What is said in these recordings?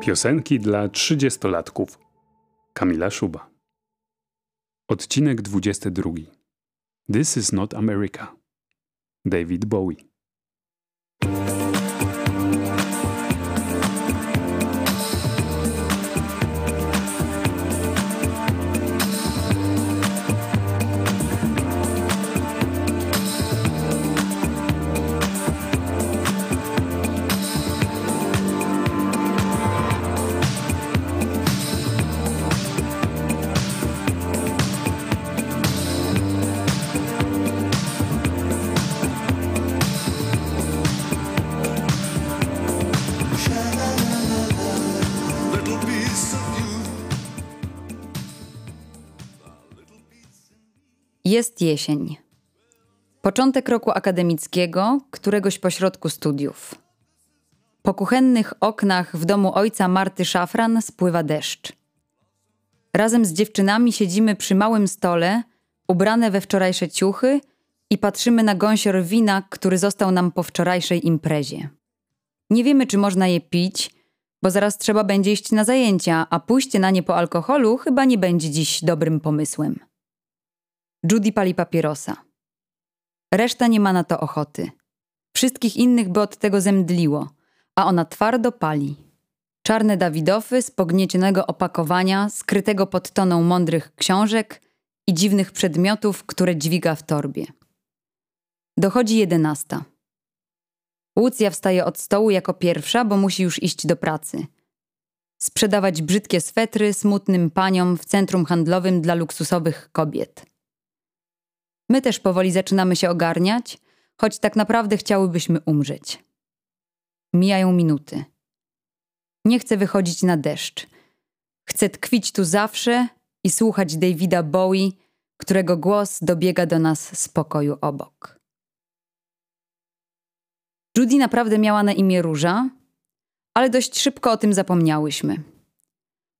Piosenki dla trzydziestolatków. Kamila Szuba. Odcinek 22. This is not America. David Bowie. Jest jesień. Początek roku akademickiego, któregoś pośrodku studiów. Po kuchennych oknach w domu ojca Marty Szafran spływa deszcz. Razem z dziewczynami siedzimy przy małym stole, ubrane we wczorajsze ciuchy i patrzymy na gąsior wina, który został nam po wczorajszej imprezie. Nie wiemy, czy można je pić, bo zaraz trzeba będzie iść na zajęcia, a pójście na nie po alkoholu chyba nie będzie dziś dobrym pomysłem. Judy pali papierosa. Reszta nie ma na to ochoty. Wszystkich innych by od tego zemdliło, a ona twardo pali. Czarne Dawidofy z pogniecionego opakowania, skrytego pod toną mądrych książek i dziwnych przedmiotów, które dźwiga w torbie. Dochodzi jedenasta. Łucja wstaje od stołu jako pierwsza, bo musi już iść do pracy. Sprzedawać brzydkie swetry smutnym paniom w centrum handlowym dla luksusowych kobiet. My też powoli zaczynamy się ogarniać, choć tak naprawdę chciałybyśmy umrzeć. Mijają minuty. Nie chcę wychodzić na deszcz. Chcę tkwić tu zawsze i słuchać Davida Bowie, którego głos dobiega do nas z pokoju obok. Judy naprawdę miała na imię Róża, ale dość szybko o tym zapomniałyśmy.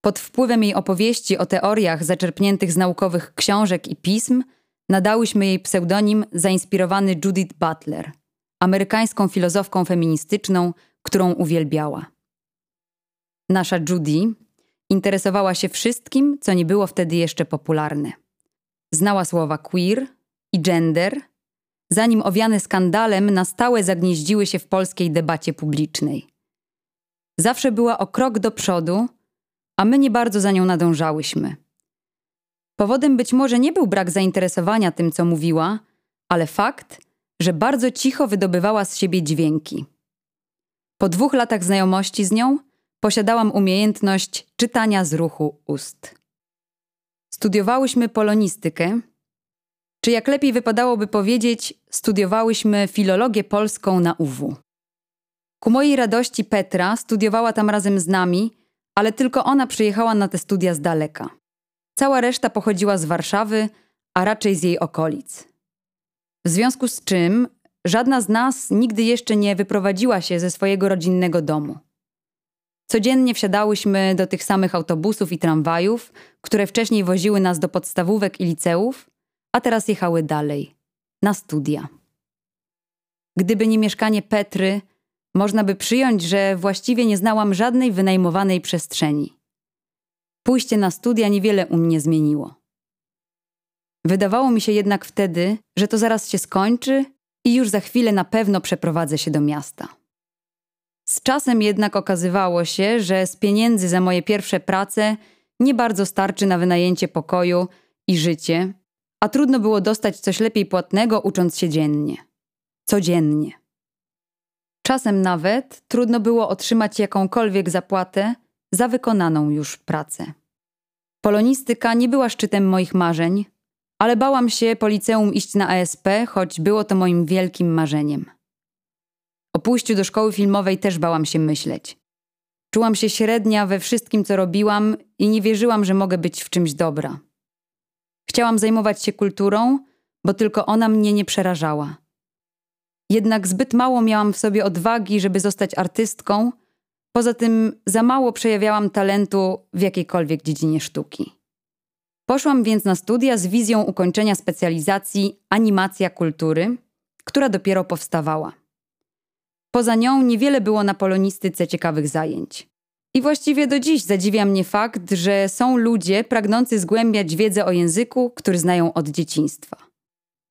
Pod wpływem jej opowieści o teoriach zaczerpniętych z naukowych książek i pism – nadałyśmy jej pseudonim zainspirowany Judith Butler, amerykańską filozofką feministyczną, którą uwielbiała. Nasza Judy interesowała się wszystkim, co nie było wtedy jeszcze popularne. Znała słowa queer i gender, zanim owiane skandalem na stałe zagnieździły się w polskiej debacie publicznej. Zawsze była o krok do przodu, a my nie bardzo za nią nadążałyśmy. Powodem być może nie był brak zainteresowania tym, co mówiła, ale fakt, że bardzo cicho wydobywała z siebie dźwięki. Po dwóch latach znajomości z nią posiadałam umiejętność czytania z ruchu ust. Studiowałyśmy polonistykę, czy jak lepiej wypadałoby powiedzieć, studiowałyśmy filologię polską na UW. Ku mojej radości Petra studiowała tam razem z nami, ale tylko ona przyjechała na te studia z daleka. Cała reszta pochodziła z Warszawy, a raczej z jej okolic. W związku z czym żadna z nas nigdy jeszcze nie wyprowadziła się ze swojego rodzinnego domu. Codziennie wsiadałyśmy do tych samych autobusów i tramwajów, które wcześniej woziły nas do podstawówek i liceów, a teraz jechały dalej, na studia. Gdyby nie mieszkanie Petry, można by przyjąć, że właściwie nie znałam żadnej wynajmowanej przestrzeni. Pójście na studia niewiele u mnie zmieniło. Wydawało mi się jednak wtedy, że to zaraz się skończy i już za chwilę na pewno przeprowadzę się do miasta. Z czasem jednak okazywało się, że z pieniędzy za moje pierwsze prace nie bardzo starczy na wynajęcie pokoju i życie, a trudno było dostać coś lepiej płatnego ucząc się dziennie. Codziennie. Czasem nawet trudno było otrzymać jakąkolwiek zapłatę za wykonaną już pracę. Polonistyka nie była szczytem moich marzeń, ale bałam się po liceum iść na ASP, choć było to moim wielkim marzeniem. O pójściu do szkoły filmowej też bałam się myśleć. Czułam się średnia we wszystkim, co robiłam i nie wierzyłam, że mogę być w czymś dobra. Chciałam zajmować się kulturą, bo tylko ona mnie nie przerażała. Jednak zbyt mało miałam w sobie odwagi, żeby zostać artystką Poza tym za mało przejawiałam talentu w jakiejkolwiek dziedzinie sztuki. Poszłam więc na studia z wizją ukończenia specjalizacji animacja kultury, która dopiero powstawała. Poza nią niewiele było na polonistyce ciekawych zajęć. I właściwie do dziś zadziwia mnie fakt, że są ludzie pragnący zgłębiać wiedzę o języku, który znają od dzieciństwa.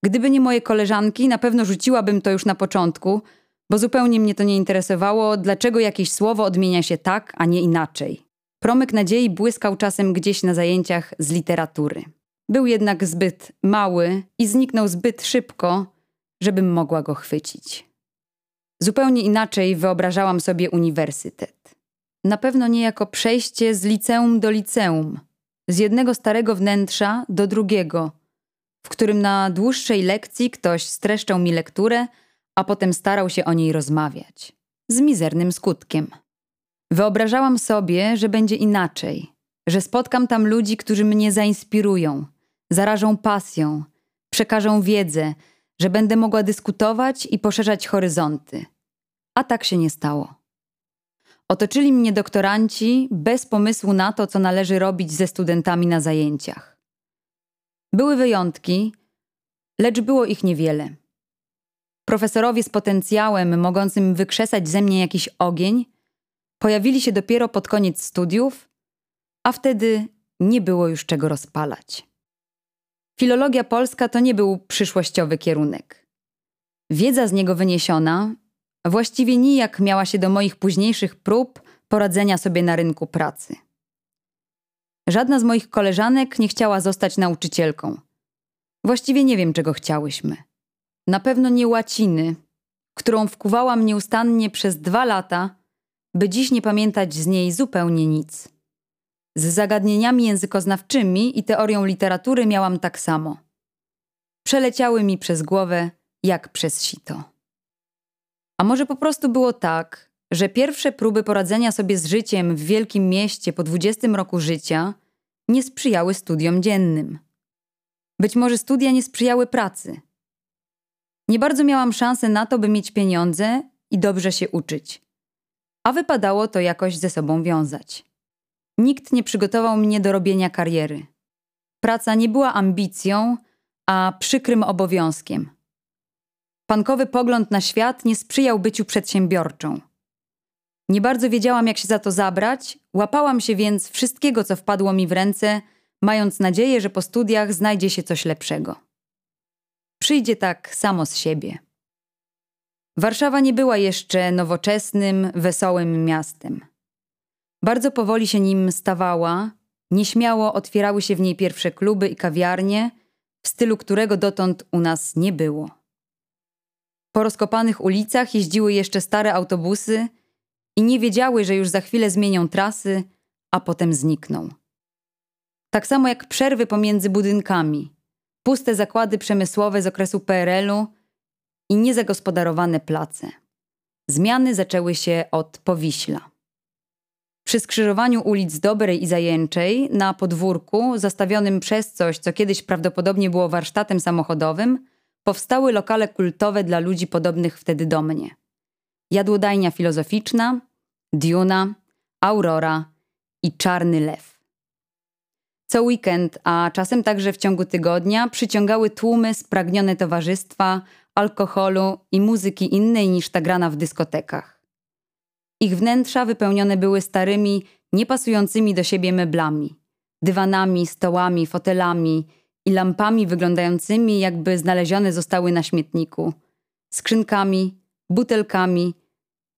Gdyby nie moje koleżanki, na pewno rzuciłabym to już na początku, bo zupełnie mnie to nie interesowało, dlaczego jakieś słowo odmienia się tak, a nie inaczej. Promyk nadziei błyskał czasem gdzieś na zajęciach z literatury. Był jednak zbyt mały i zniknął zbyt szybko, żebym mogła go chwycić. Zupełnie inaczej wyobrażałam sobie uniwersytet. Na pewno nie jako przejście z liceum do liceum, z jednego starego wnętrza do drugiego, w którym na dłuższej lekcji ktoś streszczał mi lekturę, a potem starał się o niej rozmawiać. Z mizernym skutkiem. Wyobrażałam sobie, że będzie inaczej, że spotkam tam ludzi, którzy mnie zainspirują, zarażą pasją, przekażą wiedzę, że będę mogła dyskutować i poszerzać horyzonty. A tak się nie stało. Otoczyli mnie doktoranci bez pomysłu na to, co należy robić ze studentami na zajęciach. Były wyjątki, lecz było ich niewiele. Profesorowie z potencjałem mogącym wykrzesać ze mnie jakiś ogień pojawili się dopiero pod koniec studiów, a wtedy nie było już czego rozpalać. Filologia polska to nie był przyszłościowy kierunek. Wiedza z niego wyniesiona właściwie nijak miała się do moich późniejszych prób poradzenia sobie na rynku pracy. Żadna z moich koleżanek nie chciała zostać nauczycielką. Właściwie nie wiem, czego chciałyśmy. Na pewno nie łaciny, którą wkuwałam nieustannie przez dwa lata, by dziś nie pamiętać z niej zupełnie nic. Z zagadnieniami językoznawczymi i teorią literatury miałam tak samo. Przeleciały mi przez głowę jak przez sito. A może po prostu było tak, że pierwsze próby poradzenia sobie z życiem w wielkim mieście po 20 roku życia nie sprzyjały studiom dziennym. Być może studia nie sprzyjały pracy. Nie bardzo miałam szansę na to, by mieć pieniądze i dobrze się uczyć. A wypadało to jakoś ze sobą wiązać. Nikt nie przygotował mnie do robienia kariery. Praca nie była ambicją, a przykrym obowiązkiem. Pankowy pogląd na świat nie sprzyjał byciu przedsiębiorczą. Nie bardzo wiedziałam, jak się za to zabrać, łapałam się więc wszystkiego, co wpadło mi w ręce, mając nadzieję, że po studiach znajdzie się coś lepszego. Przyjdzie tak samo z siebie. Warszawa nie była jeszcze nowoczesnym, wesołym miastem. Bardzo powoli się nim stawała, nieśmiało otwierały się w niej pierwsze kluby i kawiarnie, w stylu którego dotąd u nas nie było. Po rozkopanych ulicach jeździły jeszcze stare autobusy i nie wiedziały, że już za chwilę zmienią trasy, a potem znikną. Tak samo jak przerwy pomiędzy budynkami, puste zakłady przemysłowe z okresu PRL-u i niezagospodarowane place. Zmiany zaczęły się od Powiśla. Przy skrzyżowaniu ulic Dobrej i Zajęczej, na podwórku, zastawionym przez coś, co kiedyś prawdopodobnie było warsztatem samochodowym, powstały lokale kultowe dla ludzi podobnych wtedy do mnie. Jadłodajnia filozoficzna, Duna, Aurora i Czarny Lew. Co weekend, a czasem także w ciągu tygodnia, przyciągały tłumy spragnione towarzystwa, alkoholu i muzyki innej niż ta grana w dyskotekach. Ich wnętrza wypełnione były starymi, niepasującymi do siebie meblami, dywanami, stołami, fotelami i lampami wyglądającymi, jakby znalezione zostały na śmietniku, skrzynkami, butelkami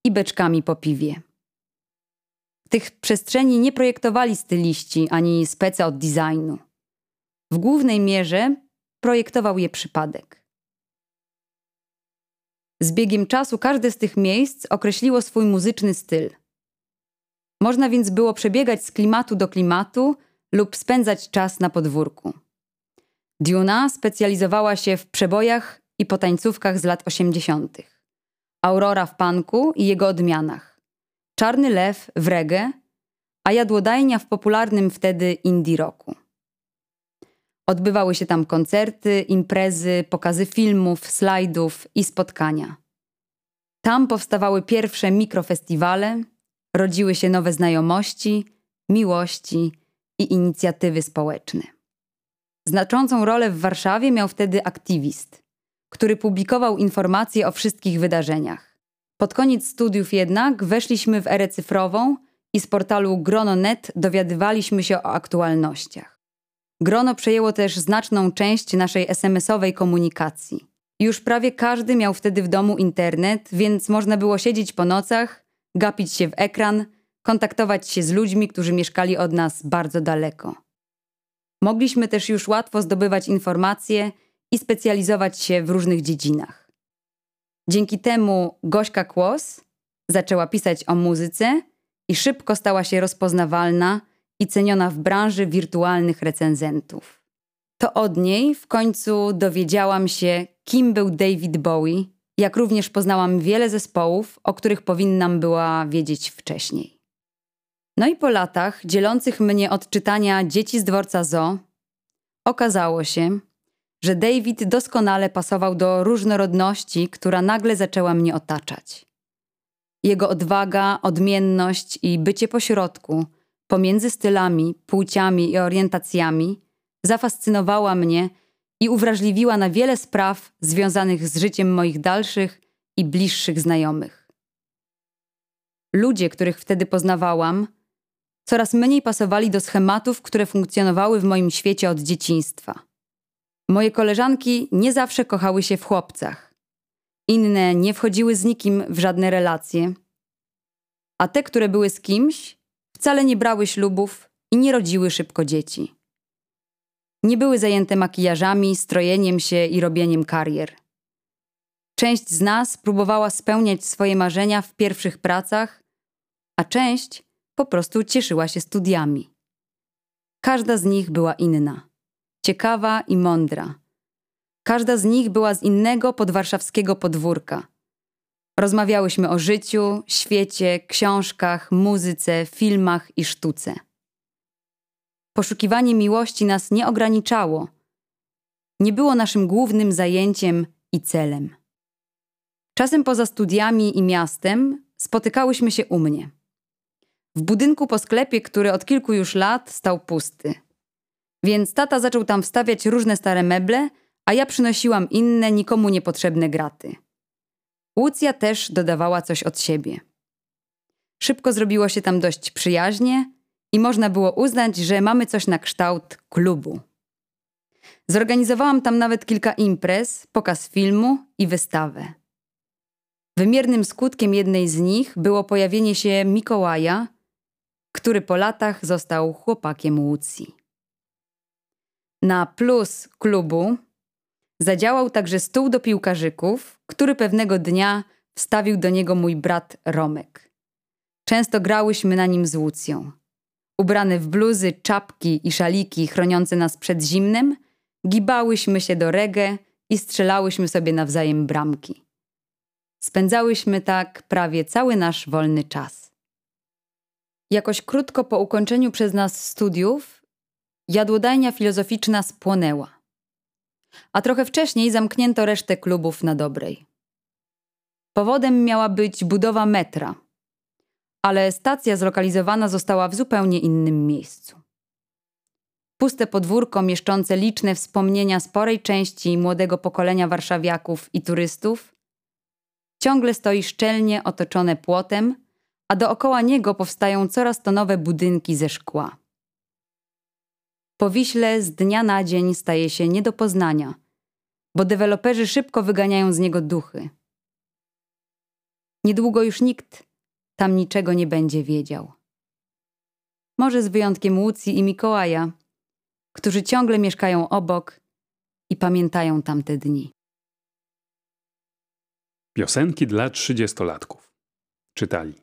i beczkami po piwie. Tych przestrzeni nie projektowali styliści ani speca od designu. W głównej mierze projektował je przypadek. Z biegiem czasu każde z tych miejsc określiło swój muzyczny styl. Można więc było przebiegać z klimatu do klimatu lub spędzać czas na podwórku. Duna specjalizowała się w przebojach i potańcówkach z lat 80. Aurora w punku i jego odmianach. Czarny Lew w reggae, a jadłodajnia w popularnym wtedy indie rocku. Odbywały się tam koncerty, imprezy, pokazy filmów, slajdów i spotkania. Tam powstawały pierwsze mikrofestiwale, rodziły się nowe znajomości, miłości i inicjatywy społeczne. Znaczącą rolę w Warszawie miał wtedy aktywist, który publikował informacje o wszystkich wydarzeniach. Pod koniec studiów jednak weszliśmy w erę cyfrową i z portalu Grono.net dowiadywaliśmy się o aktualnościach. Grono przejęło też znaczną część naszej SMS-owej komunikacji. Już prawie każdy miał wtedy w domu internet, więc można było siedzieć po nocach, gapić się w ekran, kontaktować się z ludźmi, którzy mieszkali od nas bardzo daleko. Mogliśmy też już łatwo zdobywać informacje i specjalizować się w różnych dziedzinach. Dzięki temu Gośka Kłos zaczęła pisać o muzyce i szybko stała się rozpoznawalna i ceniona w branży wirtualnych recenzentów. To od niej w końcu dowiedziałam się, kim był David Bowie, jak również poznałam wiele zespołów, o których powinnam była wiedzieć wcześniej. No i po latach, dzielących mnie od czytania Dzieci z dworca Zo, okazało się, że David doskonale pasował do różnorodności, która nagle zaczęła mnie otaczać. Jego odwaga, odmienność i bycie pośrodku, pomiędzy stylami, płciami i orientacjami, zafascynowała mnie i uwrażliwiła na wiele spraw związanych z życiem moich dalszych i bliższych znajomych. Ludzie, których wtedy poznawałam, coraz mniej pasowali do schematów, które funkcjonowały w moim świecie od dzieciństwa. Moje koleżanki nie zawsze kochały się w chłopcach. Inne nie wchodziły z nikim w żadne relacje. A te, które były z kimś, wcale nie brały ślubów i nie rodziły szybko dzieci. Nie były zajęte makijażami, strojeniem się i robieniem karier. Część z nas próbowała spełniać swoje marzenia w pierwszych pracach, a część po prostu cieszyła się studiami. Każda z nich była inna, ciekawa i mądra. Każda z nich była z innego podwarszawskiego podwórka. Rozmawiałyśmy o życiu, świecie, książkach, muzyce, filmach i sztuce. Poszukiwanie miłości nas nie ograniczało. Nie było naszym głównym zajęciem i celem. Czasem poza studiami i miastem spotykałyśmy się u mnie. W budynku po sklepie, który od kilku już lat stał pusty. Więc tata zaczął tam wstawiać różne stare meble, a ja przynosiłam inne, nikomu niepotrzebne graty. Łucja też dodawała coś od siebie. Szybko zrobiło się tam dość przyjaźnie i można było uznać, że mamy coś na kształt klubu. Zorganizowałam tam nawet kilka imprez, pokaz filmu i wystawę. Wymiernym skutkiem jednej z nich było pojawienie się Mikołaja, który po latach został chłopakiem Łucji. Na plus klubu zadziałał także stół do piłkarzyków, który pewnego dnia wstawił do niego mój brat Romek. Często grałyśmy na nim z Łucją. Ubrane w bluzy, czapki i szaliki chroniące nas przed zimnem, gibałyśmy się do reggae i strzelałyśmy sobie nawzajem bramki. Spędzałyśmy tak prawie cały nasz wolny czas. Jakoś krótko po ukończeniu przez nas studiów, jadłodajnia filozoficzna spłonęła. A trochę wcześniej zamknięto resztę klubów na dobrej. Powodem miała być budowa metra, ale stacja zlokalizowana została w zupełnie innym miejscu. Puste podwórko mieszczące liczne wspomnienia sporej części młodego pokolenia warszawiaków i turystów ciągle stoi szczelnie otoczone płotem, a dookoła niego powstają coraz to nowe budynki ze szkła. Po Wiśle z dnia na dzień staje się nie do poznania, bo deweloperzy szybko wyganiają z niego duchy. Niedługo już nikt tam niczego nie będzie wiedział. Może z wyjątkiem Łucji i Mikołaja, którzy ciągle mieszkają obok i pamiętają tamte dni. Piosenki dla trzydziestolatków. Czytali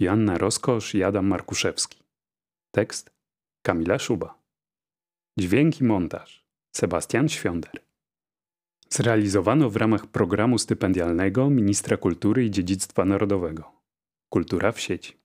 Joanna Roskosz i Adam Markuszewski. Tekst Kamila Szuba. Dźwięk i montaż Sebastian Świąder. Zrealizowano w ramach programu stypendialnego Ministra Kultury i Dziedzictwa Narodowego. Kultura w sieci.